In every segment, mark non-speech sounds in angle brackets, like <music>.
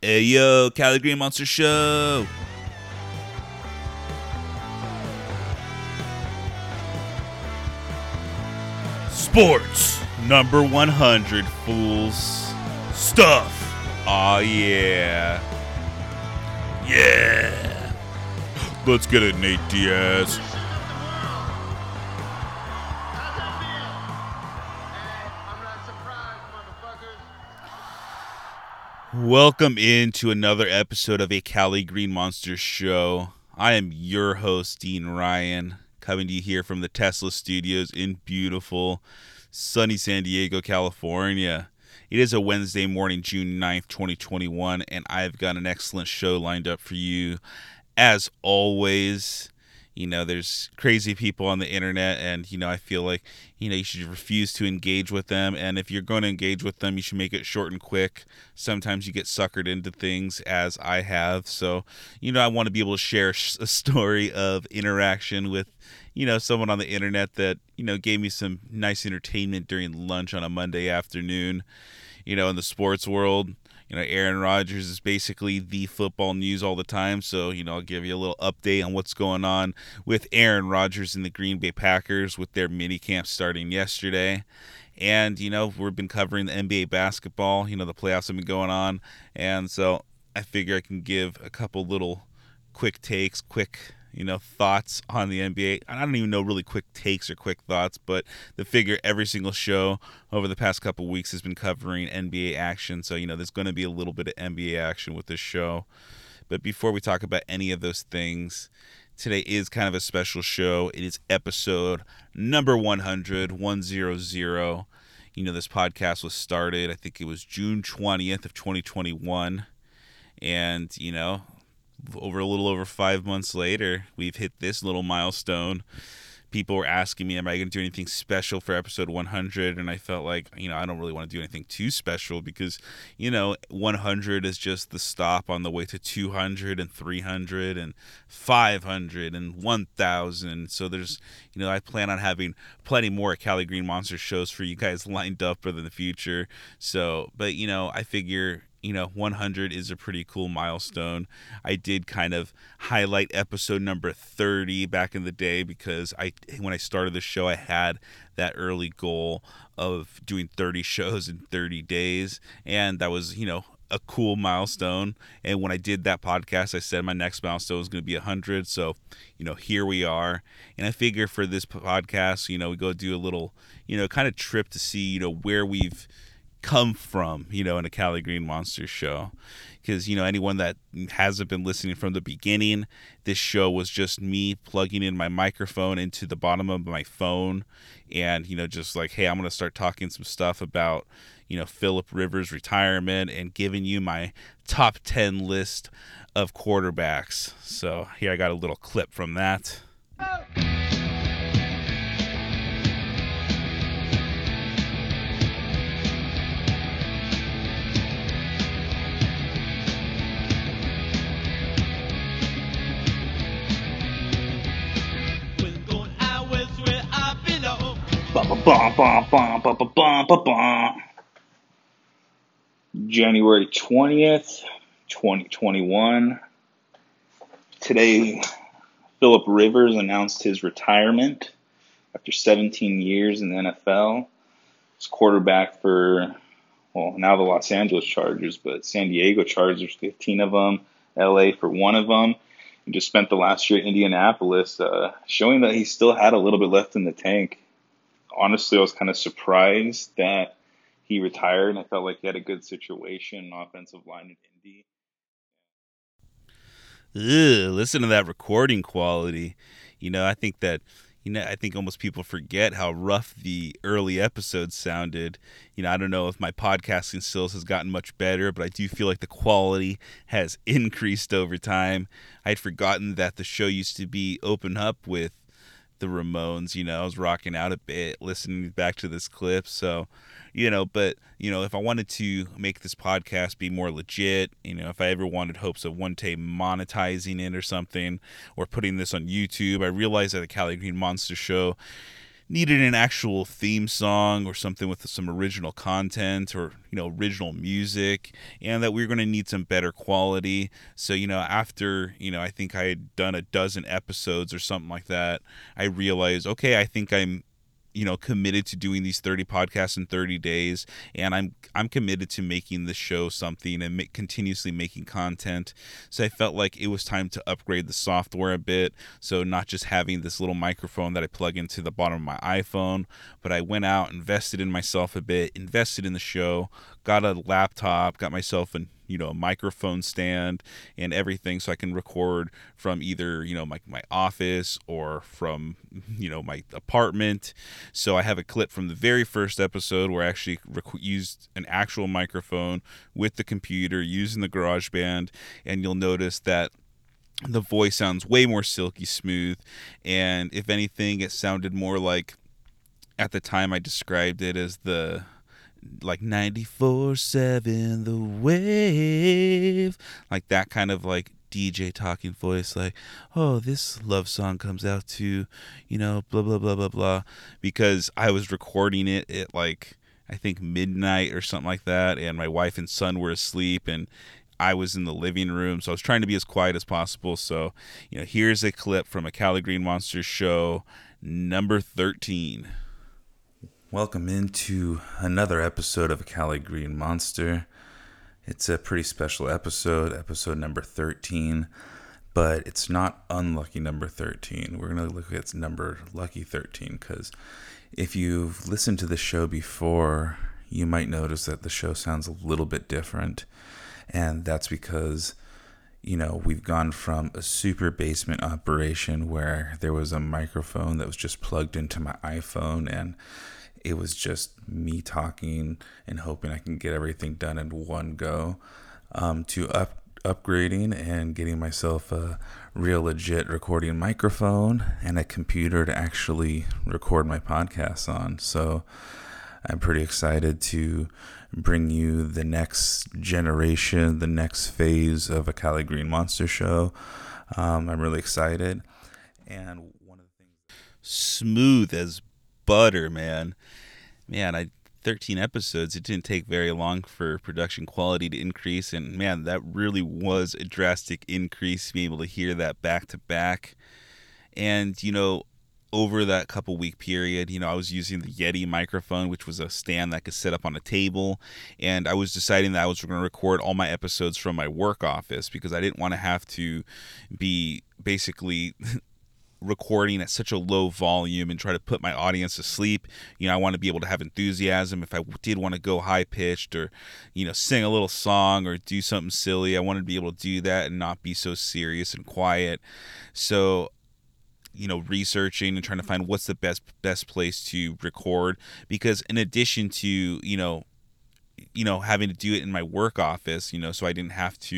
Hey yo, Cali Green Monster Show. Sports number 100, fools. Stuff. Aw, yeah. Yeah. Let's get it, Nate Diaz. Welcome into another episode of a Cali Green Monster Show. I am your host, Dean Ryan, coming to you here from the Tesla studios in beautiful, sunny San Diego, California. It is a Wednesday morning, June 9th, 2021, and I've got an excellent show lined up for you. As always, you know there's crazy people on the internet and you know i feel like you know you should refuse to engage with them and if you're going to engage with them you should make it short and quick. Sometimes you get suckered into things as i have so you know i want to be able to share a story of interaction with you know someone on the internet that you know gave me some nice entertainment during lunch on a monday afternoon you know in the sports world you know, Aaron Rodgers is basically the football news all the time. So, you know, I'll give you a little update on what's going on with Aaron Rodgers and the Green Bay Packers with their mini camp starting yesterday. And, you know, we've been covering the NBA basketball. You know, the playoffs have been going on. And so I figure I can give a couple little quick takes, quick you know, thoughts on the NBA. I don't even know really quick takes or quick thoughts, but the figure every single show over the past couple weeks has been covering NBA action. So, you know, there's going to be a little bit of NBA action with this show. But before we talk about any of those things, today is kind of a special show. It is episode number 100, 100. You know, this podcast was started, I think it was June 20th of 2021. And, you know, over a little over five months later, we've hit this little milestone. People were asking me, Am I going to do anything special for episode 100? And I felt like, you know, I don't really want to do anything too special because, you know, 100 is just the stop on the way to 200 and 300 and 500 and 1000. So there's, you know, I plan on having plenty more Cali Green Monster shows for you guys <laughs> lined up for the future. So, but, you know, I figure you know 100 is a pretty cool milestone. I did kind of highlight episode number 30 back in the day because i when i started the show i had that early goal of doing 30 shows in 30 days. And that was you know a cool milestone. And when i did that podcast i said my next milestone was going to be 100 so you know here we are. And i figure for this podcast you know we go do a little you know kind of trip to see you know where we've come from, you know, in a Cali Green Monsters show. Because, you know, anyone that hasn't been listening from the beginning, this show was just me plugging in my microphone into the bottom of my phone and, you know, just like, hey, I'm going to start talking some stuff about, you know, Philip Rivers' retirement and giving you my top 10 list of quarterbacks. So here I got a little clip from that. Oh. January 20th, 2021. Today, Philip Rivers announced his retirement after 17 years in the NFL. He's quarterback for, well, now the Los Angeles Chargers, but San Diego Chargers, 15 of them, LA for one of them. And just spent the last year in Indianapolis, uh, showing that he still had a little bit left in the tank honestly, I was kind of surprised that he retired. I felt like he had a good situation, offensive line in Indy. Ugh, listen to that recording quality. You know, I think that you know, I think almost people forget how rough the early episodes sounded. You know, I don't know if my podcasting skills has gotten much better, but I do feel like the quality has <laughs> increased over time. I'd forgotten that the show used to be open up with the Ramones. You know, I was rocking out a bit listening back to this clip. So, you know, but you know, if I wanted to make this podcast be more legit, you know, if I ever wanted hopes of one day monetizing it or something, or putting this on YouTube, I realized that the Cali Green Monster Show needed an actual theme song or something with some original content or you know original music and that we are going to need some better quality. So you know after you know i think i had done a dozen episodes or something like that i realized okay i think i'm you know committed to doing these 30 podcasts in 30 days and i'm i'm committed to making the show something and make, continuously making content. So i felt like it was time to upgrade the software a bit. So not just having this little microphone that i plug into the bottom of my iphone but i went out invested in myself a bit invested in the show got a laptop got myself an you know a microphone stand and everything so i can record from either you know my, my office or from you know my apartment. So i have a clip from the very first episode where i actually rec- used an actual microphone with the computer using the garageband. And you'll notice that the voice sounds way more silky smooth. And if anything it sounded more like at the time i described it as the like 94 7 the wave like that kind of like dj talking voice like oh this love song comes out to you know blah blah blah blah blah because i was recording it at like i think midnight or something like that and my wife and son were asleep and I was in the living room, so I was trying to be as quiet as possible. So, you know, here's a clip from a Cali Green Monsters show, number 13. Welcome into another episode of Cali Green Monster. It's a pretty special episode, episode number 13, but it's not unlucky number 13. We're going to look at number lucky 13 because if you've listened to the show before, you might notice that the show sounds a little bit different. And that's because, you know, we've gone from a super basement operation where there was a microphone that was just plugged into my iPhone and it was just me talking and hoping I can get everything done in one go. Um, to up upgrading and getting myself a real legit recording microphone and a computer to actually record my podcasts on. So I'm pretty excited to bring you the next generation, the next phase of a Cali Green Monster show. Um, I'm really excited. And one of the things smooth as butter, man. Man, I 13 episodes. It didn't take very long for production quality to increase, and man, that really was a drastic increase. Being able to hear that back to back, and you know, over that couple week period, you know, I was using the Yeti microphone, which was a stand that could sit up on a table. And I was deciding that I was going to record all my episodes from my work office because I didn't want to have to be basically <laughs> recording at such a low volume and try to put my audience to sleep. You know, I want to be able to have enthusiasm. If I did want to go high pitched or, you know, sing a little song or do something silly, I wanted to be able to do that and not be so serious and quiet. So, you know, researching and trying to find what's the best best place to record because in addition to, you know, you know having to do it in my work office you know so i didn't have to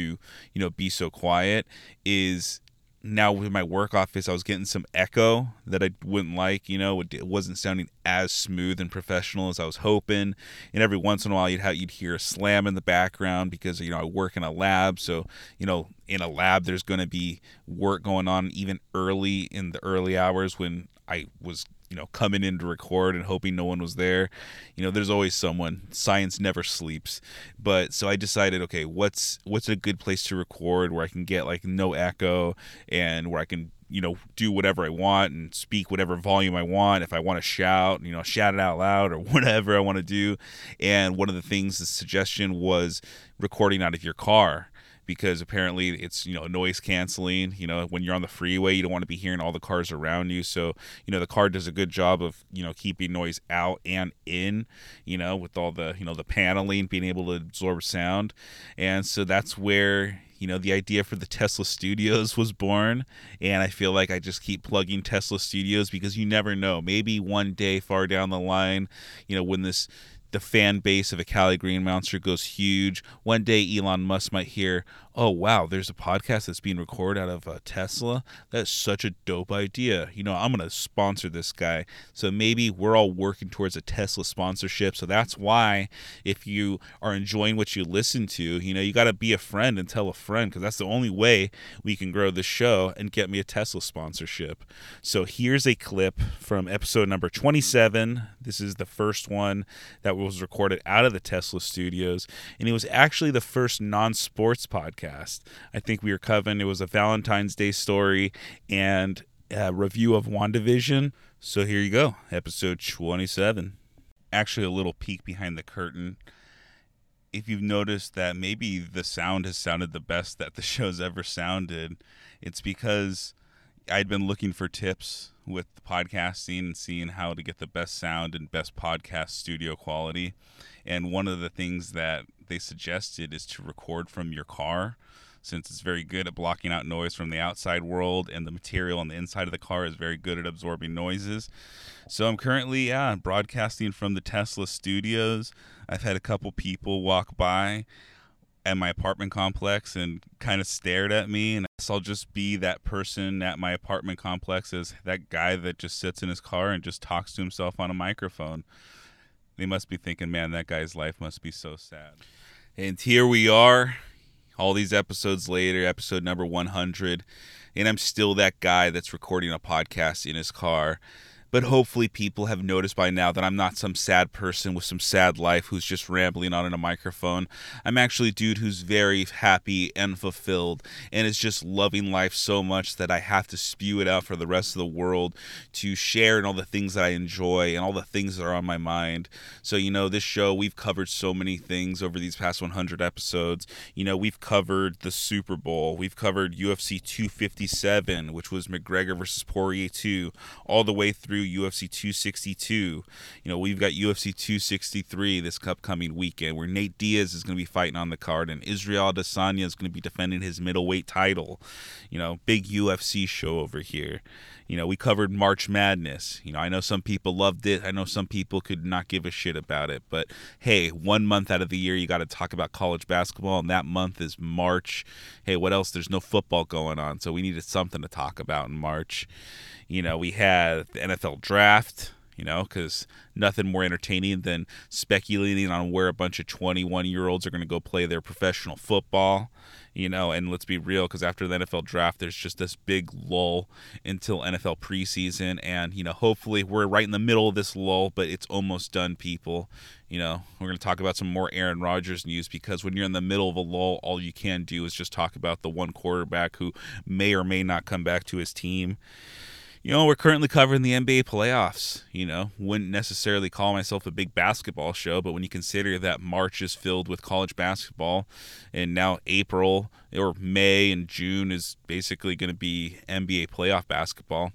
you know be so quiet is now with my work office, I was getting some echo that I wouldn't like. You know, it wasn't sounding as smooth and professional as I was hoping. And every once in a while, you'd have you'd hear a slam in the background because you know I work in a lab, so you know in a lab there's going to be work going on even early in the early hours when I was you know coming in to record and hoping no one was there. You know there's always someone. Science never sleeps. But so i decided okay what's what's a good place to record where i can get like no echo and where i can you know do whatever i want and speak whatever volume i want. If i want to shout you know shout it out loud or <laughs> whatever i want to do. And one of the things the suggestion was recording out of your car because apparently it's you know noise canceling you know when you're on the freeway you don't want to be hearing all the cars around you. So you know the car does a good job of you know keeping noise out and in you know with all the you know the paneling being able to absorb sound. And so that's where you know the idea for the tesla studios was born. And i feel like i just keep plugging tesla studios because you never know. Maybe one day far down the line you know when this the fan base of a Cali Green Monster goes huge. One day, Elon Musk might hear, "Oh wow, there's a podcast that's being recorded out of uh, Tesla. That's such a dope idea. You know, I'm gonna sponsor this guy." So maybe we're all working towards a Tesla sponsorship. So that's why, if you are enjoying what you listen to, you know, you got to be a friend and tell a friend because that's the only way we can grow the show and get me a Tesla sponsorship. So here's a clip from episode number 27. This is the first one that was recorded out of the Tesla studios, and it was actually the first non sports podcast. I think we were covering it was a Valentine's Day story and a review of WandaVision. So here you go, episode 27. Actually, a little peek behind the curtain. If you've noticed that maybe the sound has sounded the best that the <laughs> show's ever sounded, it's because I'd been looking for tips with podcasting and seeing how to get the best sound and best podcast studio quality. And one of the things that they suggested is to record from your car since it's very good at blocking out noise from the outside world and the material on the inside of the car is very good at absorbing noises. So I'm currently yeah, broadcasting from the Tesla studios. I've had a couple people walk by at my apartment complex and kind of stared at me and I'll just be that person at my apartment complex as that guy that just sits in his car and just talks to himself on a microphone. They must be thinking, man, that guy's life must be so sad. And here we are, all these episodes later, episode number 100, and I'm still that guy that's recording a podcast in his car but hopefully, people have noticed by now that I'm not some sad person with some sad life who's just rambling on in a microphone. I'm actually a dude who's very happy and fulfilled and is just loving life so much that I have to spew it out for the rest of the world to share and all the things that I enjoy and all the things that are on my mind. So, you know, this show, we've covered so many things over these past 100 episodes. You know, we've covered the Super Bowl, we've covered UFC 257, which was McGregor versus Poirier 2, all the way through through UFC 262. You know, we've got UFC 263 this upcoming weekend where Nate Diaz is going to be fighting on the card and Israel Adesanya is going to be defending his middleweight title. You know, big UFC show over here. You know, we covered March Madness. You know, I know some people loved it. I know some people could not give a shit about it. But hey, one month out of the year, you got to talk about college basketball, and that month is March. Hey, what else? There's no football going on, so we needed something to talk about in March. You know, we had the NFL draft, you know, because nothing more entertaining than speculating on where a bunch of 21 year olds are going to go play their professional football, you know, and let's be real, because after the NFL draft, there's just this big lull until NFL preseason. And, you know, hopefully we're right in the middle of this lull, but it's almost done, people. You know, we're going to talk about some more Aaron Rodgers news because when you're in the middle of a lull, all you can do is just talk about the one quarterback who may or may not come back to his team you know, we're currently covering the NBA playoffs. You know, wouldn't necessarily call myself a big basketball show, but when you consider that March is filled with college basketball, and now April or May and June is basically going to be NBA playoff basketball.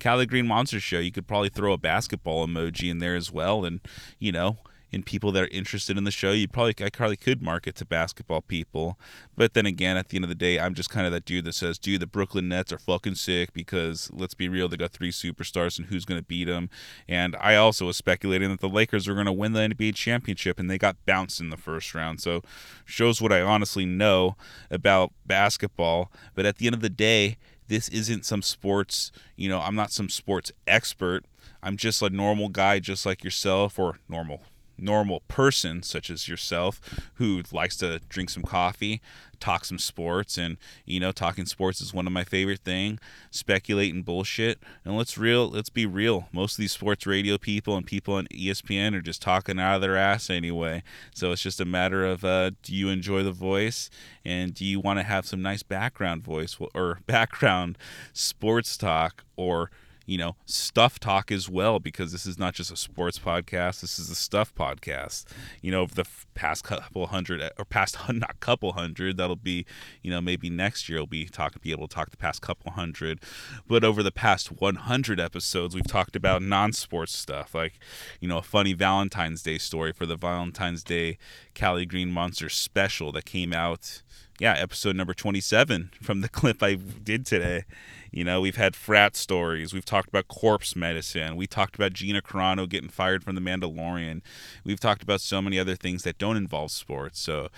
Cali Green Monster Show, you could probably throw a basketball emoji in there as well, and you know, and people that are interested in the show. You probably I probably could market to basketball people, but then again, at the end of the day, I'm just kind of that dude that says, "Dude, the Brooklyn Nets are fucking sick because let's be real, they got three superstars, and who's going to beat them?" And I also was speculating that the Lakers were going to win the NBA championship, and they got bounced in the first round. So shows what I honestly know about basketball. But at the end of the day, this isn't some sports. You know, I'm not some sports expert. I'm just a normal guy, just like yourself, or normal normal person such as yourself who likes to drink some coffee talk some sports and you know talking sports is one of my favorite thing speculating bullshit. And let's real let's be real. Most of these sports radio people and people on espn are just talking out of their ass anyway. So it's just a matter of uh, do you enjoy the voice? And do you want to have some nice background voice or background sports talk or you know, stuff talk as well, because this is not just a sports podcast. This is a stuff podcast. You know, the past couple hundred eh, or past not couple hundred, that'll be, you know, maybe next year we'll be talking, be able to talk the past couple hundred. But over the past 100 episodes, we've talked about non-sports stuff, like, you know, a funny Valentine's Day story for the Valentine's Day Cali Green Monster special that came out yeah, episode number 27 from the <laughs> clip I did today. You know, we've had frat stories. We've talked about corpse medicine. We talked about Gina Carano getting fired from The Mandalorian. We've talked about so many other things that don't involve sports. So,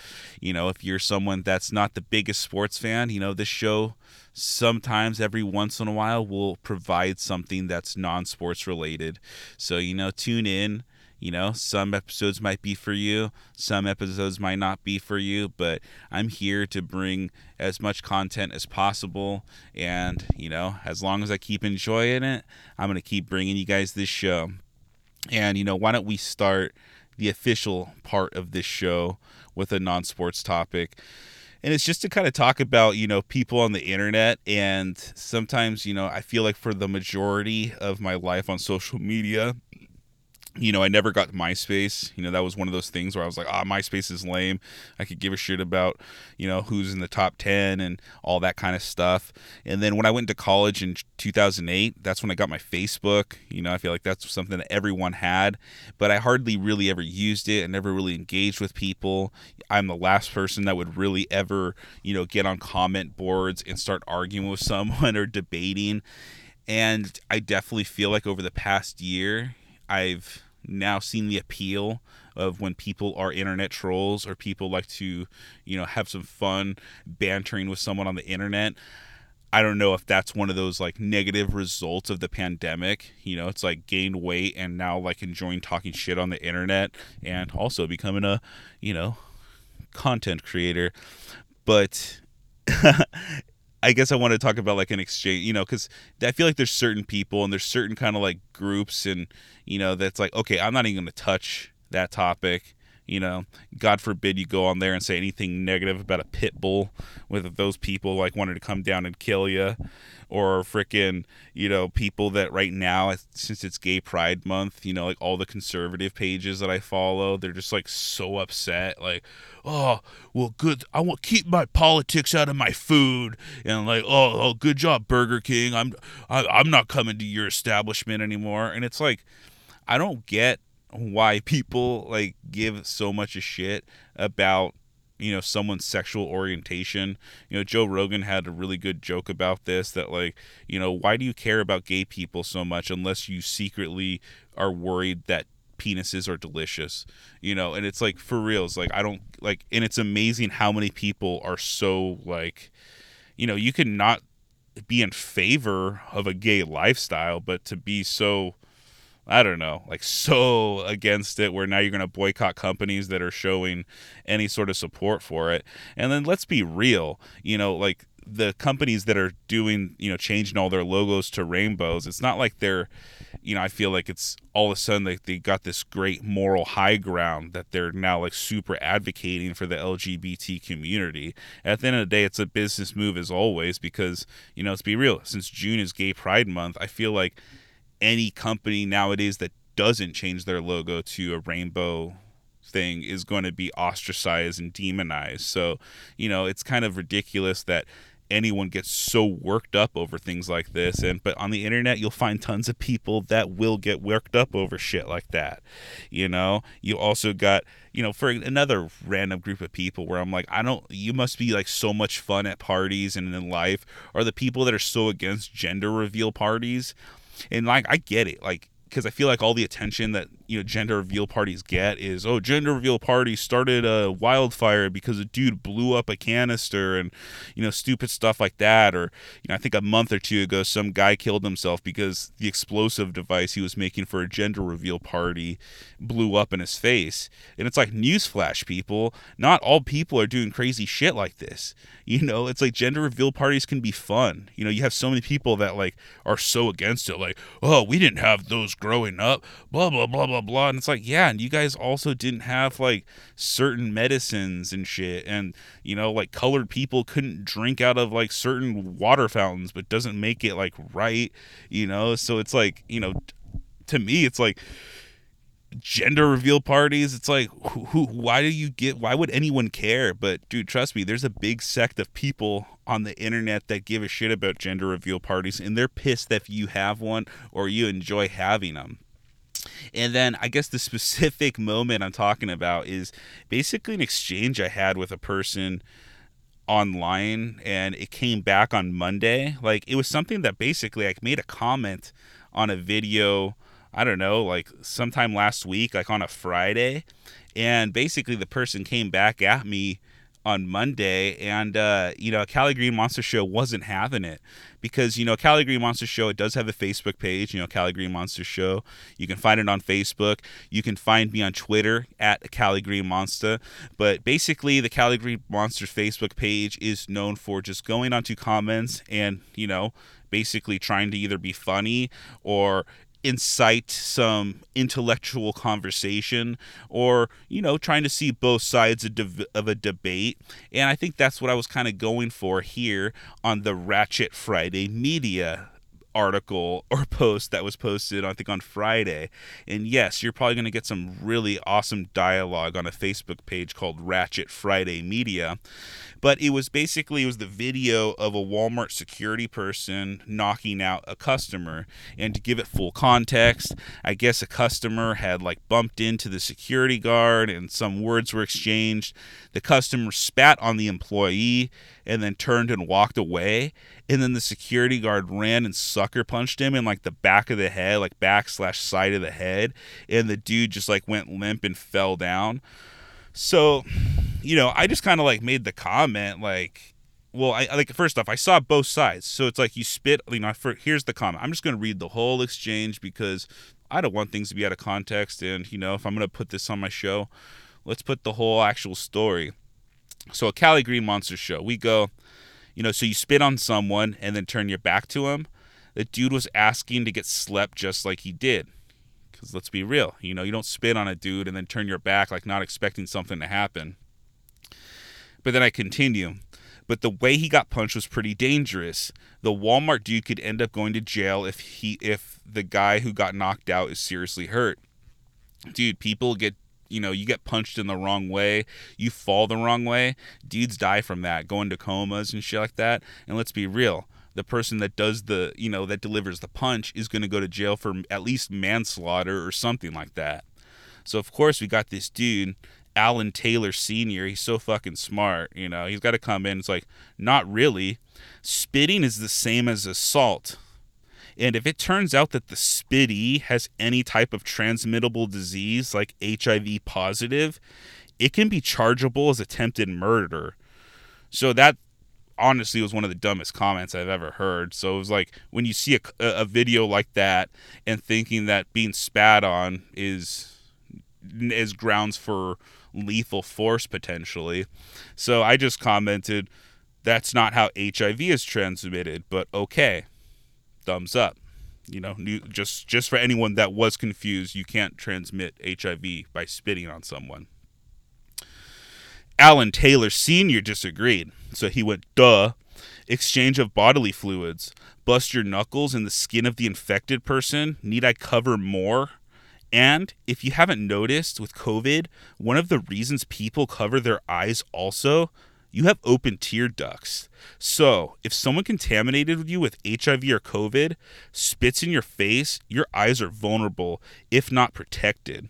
you know, if you're someone that's not the biggest sports fan, you know, this show sometimes every once in a while will provide something that's non sports related. So, you know, tune in you know, some episodes might be for you, some episodes might not be for you, but I'm here to bring as much content as possible. And, you know, as long as I keep enjoying it, I'm going to keep bringing you guys this show. And, you know, why don't we start the official part of this show with a non sports topic? and it's just to kind of talk about you know people on the internet and sometimes you know i feel like for the majority of my life on social media you know, I never got MySpace. You know, that was one of those things where I was like, ah, oh, MySpace is lame. I could give a shit about, you know, who's in the top 10 and all that kind of stuff. And then when I went to college in 2008, that's when I got my Facebook. You know, I feel like that's something that everyone had, but I hardly really ever used it. I never really engaged with people. I'm the last person that would really ever, you know, get on comment boards and start arguing with <laughs> someone or debating. And I definitely feel like over the past year, I've now seen the appeal of when people are internet trolls or people like to, you know, have some fun bantering with someone on the internet. I don't know if that's one of those like negative results of the pandemic. You know, it's like gained weight and now like enjoying talking shit on the internet and also becoming a, you know, content creator. But <laughs> I guess I want to talk about like an exchange, you know, because I feel like there's certain people and there's certain kind of like groups and you know that's like okay, I'm not even going to touch that topic. You know, God forbid you go on there and say anything negative about a pit bull, whether those people like wanted to come down and kill you, or freaking you know people that right now since it's gay pride month you know like all the conservative pages that i follow they're just like so upset like oh well good i want keep my politics out of my food. And like oh, oh good job burger king. I'm I, am i am not coming to your establishment anymore. And it's like i don't get why people like give so much a shit about you know someone's sexual orientation. You know joe rogan had a really good joke about this that like you know why do you care about gay people so much unless you secretly are worried that penises are delicious? You know and it's like for reals like i don't like and it's amazing how many people are so like you know you can not be in favor of a gay lifestyle but to be so I don't know, like so against it where now you're going to boycott companies that are showing any sort of support for it. And then let's be real, you know, like the companies that are doing, you know, changing all their logos to rainbows, it's not like they're, you know, I feel like it's all of a sudden like they got this great moral high ground that they're now like super advocating for the LGBT community. At the end of the day, it's a business move as always because, you know, let's be real, since June is Gay Pride Month, I feel like any company nowadays that doesn't change their logo to a rainbow thing is going to be ostracized and demonized. So, you know, it's kind of ridiculous that anyone gets so worked up over things like this. And but on the internet you'll find tons of people that will get worked up over shit like that you know? You also got you know for another random group of people where i'm like i don't you must be like so much fun at parties and in life. Are the people that are so against gender reveal parties and like I get it, like because I feel like all the attention that you know gender reveal parties get is oh gender reveal party started a wildfire because a dude blew up a canister and you know stupid stuff like that. Or you know I think a month or two ago some guy killed himself because the explosive device he was making for a gender reveal party blew up in his face. And it's like newsflash people. Not all people are doing crazy shit like this. <laughs> You know it's like gender reveal parties can be fun. You know you have so many people that like are so against it. Like oh we didn't have those growing up. Blah blah blah blah blah blah. And it's like yeah and you guys also didn't have like certain medicines and shit. And you know like colored people couldn't drink out of like certain water fountains but doesn't make it like right you know? So it's like you know to me it's like gender reveal parties. It's like who, who why do you get why would anyone care? But dude trust me there's a big sect of people on the internet that give a shit about gender reveal parties and they're pissed that you have one or you enjoy having them and then I guess the specific <laughs> moment I'm talking about is basically an exchange I had with a person online and it came back on Monday. Like it was something that basically I made a comment on a video, I don't know, like sometime last week, like on a Friday. And basically the person came back at me on Monday, and uh, you know, Cali Green Monster Show wasn't having it because you know, Cali Green Monster Show it does have a Facebook page. You know, Cali Green Monster Show. You can find it on Facebook. You can find me on Twitter at Cali Green Monster. But basically, the Cali Green Monsters Facebook page is known for just going onto comments and you know basically trying to either be funny or incite some intellectual conversation or you know trying to see both sides of, de- of a debate and i think that's what i was kind of going for here on the ratchet friday media article <laughs> or post that was posted I think on Friday. And yes, you're probably going to get some really awesome dialogue on a Facebook page called Ratchet Friday Media but it was basically it was the video of a Walmart security person knocking out a customer. And to give it full context I guess a customer had like bumped into the security guard and some words were exchanged. The customer spat on the employee and then turned and walked away. And then the security guard ran and sucker punched him in like the back of the head like back slash side of the head. And the dude just like went limp and fell down. So, you know, I just kind of like made the comment like, well, I like first off, I saw both sides. So it's like you spit, you know, for, here's the comment. I'm just going to read the whole exchange because I don't want things to be out of context. And, you know, if I'm going to put this on my show, let's put the whole actual story. So, a Cali Green Monster show, we go, you know, so you spit on someone and then turn your back to him. The dude was asking to get slept just like he did. Because let's be real, you know, you don't spit on a dude and then turn your back like not expecting something to happen. But then I continue. But the way he got punched was pretty dangerous. The Walmart dude could end up going to jail if he if the guy who got knocked out is seriously hurt. Dude, people get you know, you get punched in the wrong way, you fall the wrong way, dudes die from that, go into comas and shit like that. And let's be real, the person that does the you know that delivers the punch is going to go to jail for at least manslaughter or something like that so of course we got this dude alan taylor senior he's so fucking smart you know he's got to come in it's like not really. Spitting is the same as assault. And if it turns out that the spitty has any type of transmittable disease like hiv positive it can be chargeable as attempted murder. So that honestly was one of the dumbest comments I've ever heard. So it was like when you see a, a video like that and thinking that being spat on is is grounds for lethal force potentially. So I just commented that's not how HIV is transmitted, but okay. Thumbs up. You know, new, just just for anyone that was confused, you can't transmit HIV by spitting on someone. Alan Taylor Sr. disagreed, so he went, duh. Exchange of bodily fluids. Bust your knuckles in the skin of the infected person. Need I cover more? And if you haven't noticed with COVID, one of the reasons people cover their eyes also, you have open tear ducts. So if someone contaminated you with HIV or COVID spits in your face, your eyes are vulnerable, if not protected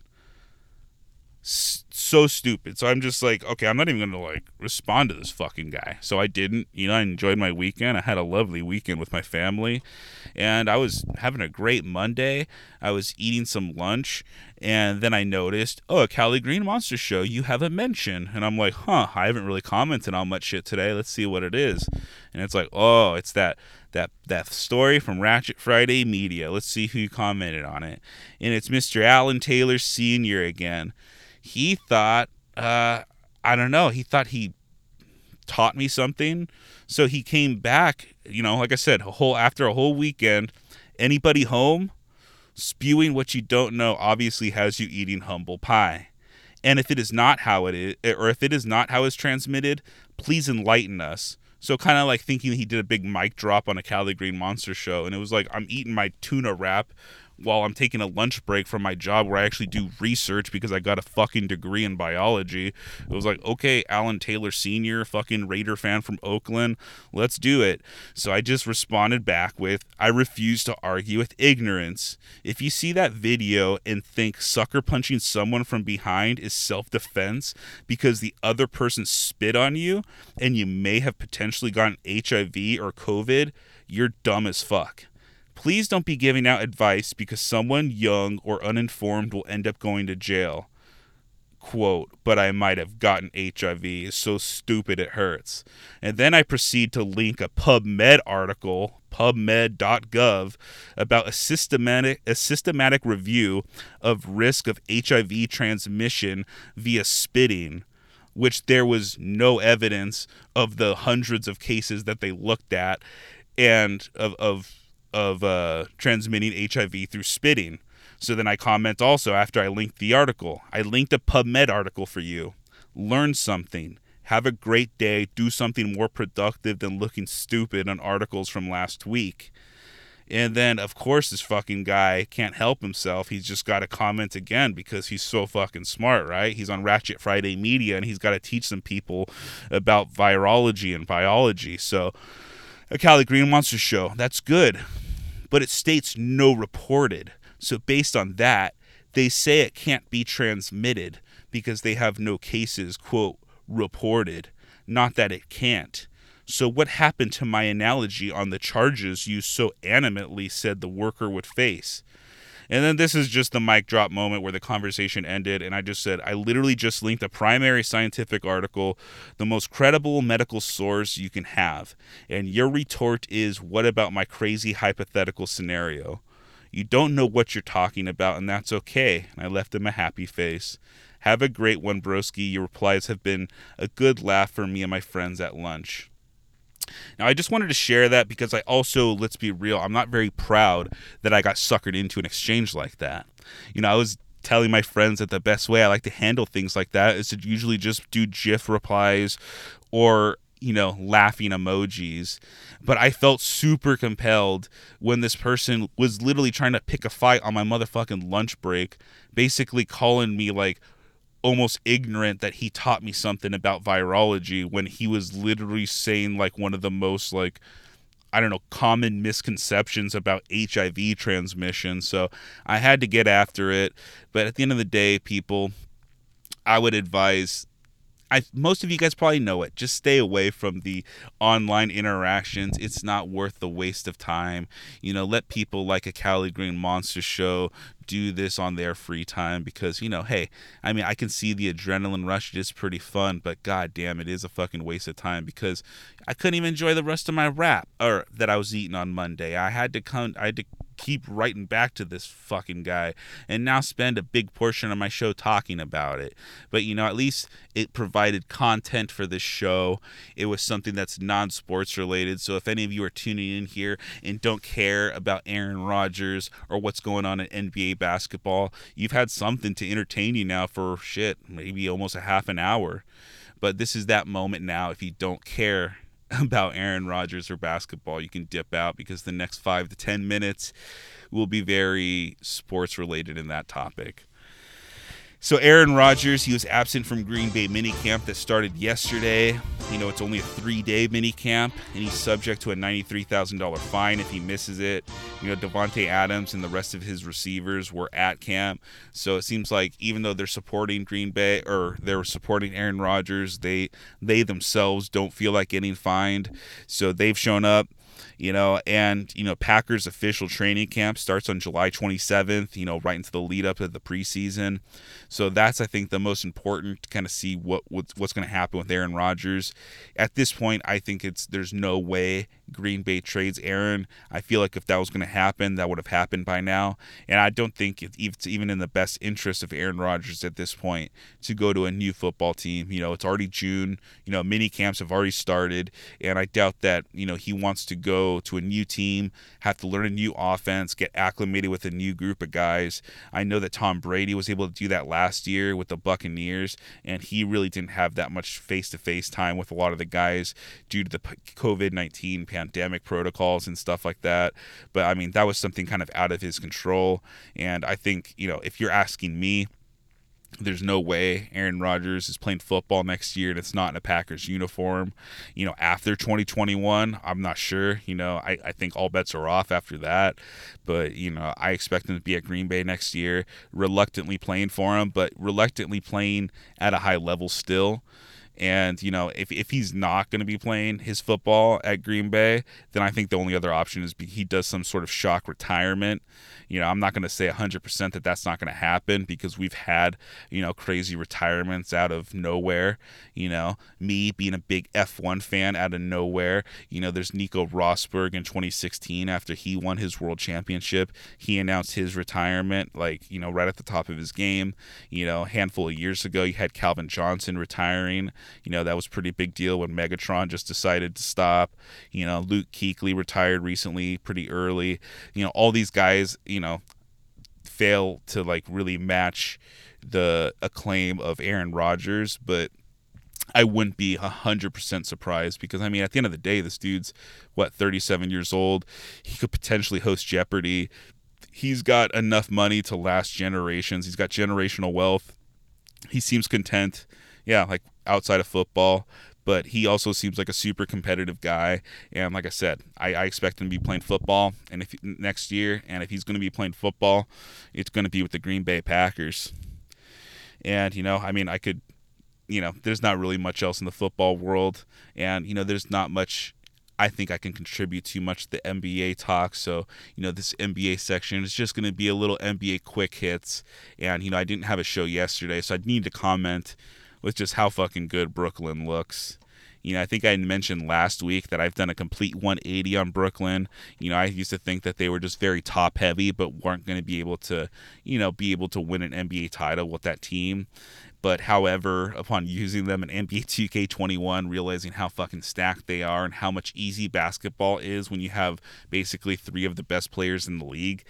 so stupid. So I'm just like, okay, I'm not even gonna like respond to this fucking guy. So I didn't. You know, I enjoyed my weekend. I had a lovely weekend with my family, and I was having a great Monday. I was eating some lunch, and then I noticed, oh, a Cali Green Monster show. You have a mention, and I'm like, huh. I haven't really commented on much shit today. Let's see what it is. And it's like, oh, it's that that that story from Ratchet Friday Media. Let's see who commented on it, and it's Mr. Alan Taylor Senior again he thought, uh, I don't know, he thought he taught me something. So he came back, you know, like I said, a whole after a whole weekend. Anybody home? Spewing what you don't know obviously has you eating humble pie. And if it is not how it is, or if it is not how it's transmitted, please enlighten us. So kind of like thinking he did a big mic drop on a Cali Green Monster show, and it was like I'm eating my tuna wrap while I'm taking a lunch break from my job where I actually do research because I got a fucking degree in biology. It was like, okay, Alan Taylor Sr., fucking Raider fan from Oakland, let's do it. So I just responded back with, I refuse to argue with ignorance. If you see that video and think sucker punching someone from behind is self defense because the other person spit on you and you may have potentially gotten HIV or COVID, you're dumb as fuck. Please don't be giving out advice because someone young or uninformed will end up going to jail. Quote, but I might have gotten HIV. It's so stupid it hurts. And then I proceed to link a PubMed article, pubmed.gov, about a systematic a systematic review of risk of HIV transmission via spitting, which there was no evidence of the hundreds of cases that they looked at and of of of uh, transmitting HIV through spitting. So then I comment also after I linked the article. I linked a PubMed article for you. Learn something. Have a great day. Do something more productive than looking stupid on articles from last week. And then, of course, this fucking guy can't help himself. He's just got to comment again because he's so fucking smart, right? He's on Ratchet Friday Media and he's got to teach some people about virology and biology. So, a Cali Green Monster show, that's good but it states no reported. So, based on that, they say it can't be transmitted because they have no cases, quote, reported. Not that it can't. So, what happened to my analogy on the charges you so animately said the worker would face? And then this is just the mic drop moment where the conversation ended. And I just said, I literally just linked a primary scientific article, the most credible medical source you can have. And your retort is, What about my crazy hypothetical scenario? You don't know what you're talking about, and that's okay. And I left him a happy face. Have a great one, broski. Your replies have been a good laugh for me and my friends at lunch. Now, I just wanted to share that because I also, let's be real, I'm not very proud that I got suckered into an exchange like that. You know, I was telling my friends that the best way I like to handle things like that is to usually just do GIF replies or you know, laughing emojis. But I felt super compelled when this person was literally trying to pick a fight on my motherfucking lunch break, basically calling me like, almost ignorant that he taught me something about virology when he was literally saying like one of the most like I don't know, common misconceptions about HIV transmission. So I had to get after it. But at the end of the day, people, I would advise I most of you guys probably know it. Just stay away from the online interactions. It's not worth the waste of time. You know, let people like a Cali Green Monster show do this on their free time because you know, hey, I mean, I can see the adrenaline rush. It is pretty fun, but god damn, it is a fucking waste of time because I couldn't even enjoy the rest of my wrap or that I was eating on Monday. I had to come. I had to keep writing back to this fucking guy and now spend a big portion of my show talking about it. But you know, at least it provided content for this show. It was something that's non sports related. So if any of you are tuning in here and don't care about Aaron Rodgers or what's going on in NBA basketball, you've had something to entertain you now for shit, maybe almost a half an hour. But this is that moment now. If you don't care <laughs> about Aaron Rodgers or basketball, you can dip out because the next five to 10 minutes will be very sports related in that topic. So Aaron Rodgers, he was absent from Green Bay minicamp that started yesterday. You know, it's only a three-day minicamp, and he's subject to a $93,000 fine if he misses it. You know, Davante Adams and the rest of his receivers were at camp, so it seems like even though they're supporting Green Bay or they're supporting Aaron Rodgers, they they themselves don't feel like getting fined. So they've shown up you know, and you know, Packers official training camp starts on July 27th, you know, right into the lead up of the preseason. So that's I think the most important to kind of see what what's, what's going to happen with Aaron Rodgers. At this point, I think it's there's no way Green Bay trades Aaron. I feel like if that was going to happen, that would have happened by now. And I don't think it's even in the best interest of Aaron Rodgers at this point to go to a new football team. You know, it's already June. You know, mini camps have already started, and I doubt that you know he wants to go to a new team, have to learn a new offense, get acclimated with a new group of guys. I know that Tom Brady was able to do that last year with the Buccaneers, and he really didn't have that much face to face time with a lot of the guys due to the COVID 19 pandemic protocols and stuff like that. But I mean, that was something kind of out of his control. And I think, you know, if you're asking me, there's no way Aaron Rodgers is playing football next year and it's not in a Packers uniform. You know, after 2021, I'm not sure. You know, I, I think all bets are off after that. But, you know, I expect him to be at Green Bay next year, reluctantly playing for him, but reluctantly playing at a high level still. And, you know, if, if he's not going to be playing his football at Green Bay, then I think the only other option is he does some sort of shock retirement you know, I'm not going to say 100% that that's not going to happen because we've had, you know, crazy retirements out of nowhere. You know, me being a big F1 fan out of nowhere. You know, there's Nico Rosberg in 2016 after he won his world championship. He announced his retirement, like, you know, right at the top of his game. You know, a handful of years ago, you had Calvin Johnson retiring. You know, that was pretty big deal when Megatron just decided to stop. You know, Luke Kuechly retired recently, pretty early. You know, all these guys, you know, fail to like really match the acclaim of Aaron Rodgers, but I wouldn't be 100% surprised because, I mean, at the end of the day, this dude's, what, 37 years old. He could potentially host Jeopardy. He's got enough money to last generations. He's got generational wealth. He seems content, yeah, like outside of football but he also seems like a super competitive guy. And like I said, I, I expect him to be playing football, and if next year, and if he's going to be playing football, it's going to be with the Green Bay Packers. And you know, I mean, I could, you know, there's not really much else in the football world, and you know, there's not much I think I can contribute too much to the NBA talk. So, you know, this NBA section is just going to be a little NBA quick hits. And, you know, I didn't have a show yesterday, so I need to comment with just how fucking good Brooklyn looks. You know, I think I mentioned last week that I've done a complete 180 on Brooklyn. You know, I used to think that they were just very top heavy, but weren't going to be able to, you know, be able to win an NBA title with that team. But however, upon <laughs> using them in NBA 2K21, realizing how fucking stacked they are and how much easy basketball is when you have basically three of the best players in the league,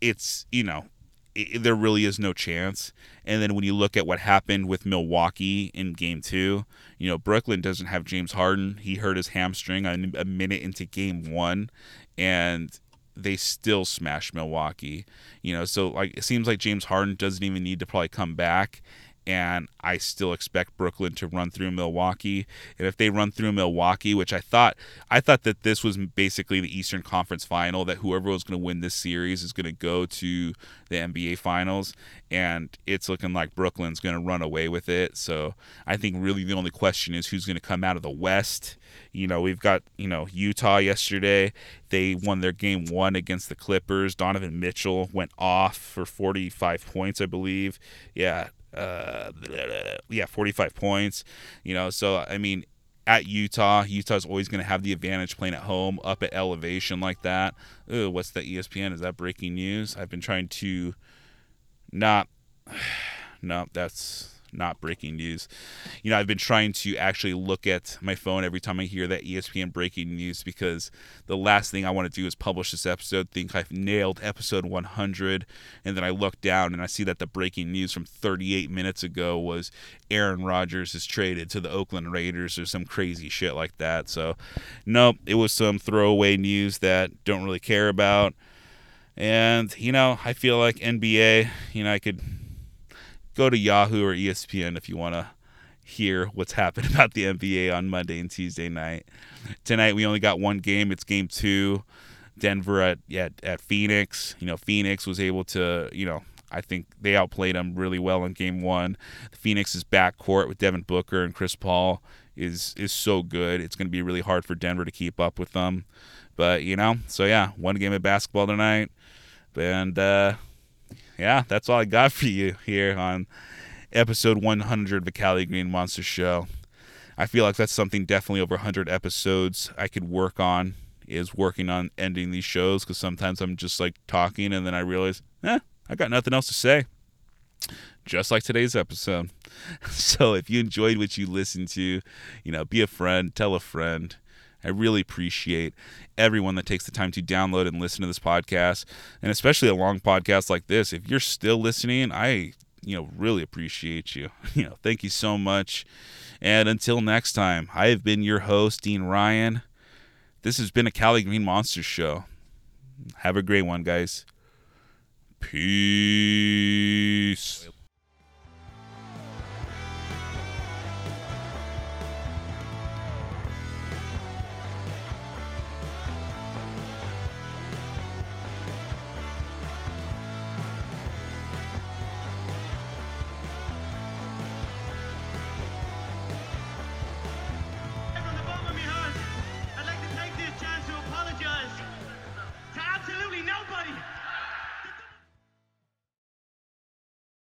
it's, you know, it, there really is no chance. And then when you look at what happened with Milwaukee in game two, you know, Brooklyn doesn't have James Harden. He hurt his hamstring a, minute into game one, and they still smash Milwaukee. You know, so like it seems like James Harden doesn't even need to probably come back and I still expect Brooklyn to run through Milwaukee. And if they run through Milwaukee, which I thought I thought that this was basically the Eastern Conference Final, that whoever was going to win this series is going to go to the NBA Finals, and it's looking like Brooklyn's going to run away with it. So I think really the only question is who's going to come out of the West. You know, we've got you know Utah yesterday. They won their game one against the Clippers. Donovan Mitchell went off for 45 points, I believe. Yeah, uh, yeah, 45 points. You know, so I mean, at Utah, Utah's always going to have the advantage playing at home, up at elevation like that. Ooh, what's that ESPN? Is that breaking news? I've been trying to not. <sighs> No, that's not breaking news. You know, I've been trying to actually look at my phone every time I hear that ESPN breaking news because the last thing I want to do is publish this episode, think I've nailed episode 100, and then I look down and I see that the breaking news from 38 minutes ago was Aaron Rodgers is traded to the Oakland Raiders or some crazy shit like that. So, nope, it was some throwaway news that don't really care about. And, you know, I feel like NBA, you know, I could go to Yahoo or ESPN if you want to hear what's <laughs> happened about the NBA on Monday and Tuesday night. Tonight we only got one game. It's game two. Denver at, at at Phoenix. You know, Phoenix was able to, you know, I think they outplayed them really well in game one. Phoenix's backcourt with Devin Booker and Chris Paul is is so good. It's going to be really hard for Denver to keep up with them. But you know, so yeah, one game of basketball tonight, and uh, yeah, that's all I got for you here on episode 100 of the Cali Green Monster Show. I feel like that's something definitely over 100 episodes I could work on is working on ending these shows because sometimes I'm just like talking and then I realize, eh, I got nothing else to say. Just like today's episode. <laughs> So if you enjoyed what you listened to, you know, be a friend, tell a friend. I really appreciate everyone that takes the time to download and listen to this podcast, and especially a long podcast like this. If you're still listening, I you know really appreciate you. <laughs> You know, thank you so much. And until next time, I have been your host, Dean Ryan. this has been a Cali Green Monsters show. Have a great one, guys. Peace.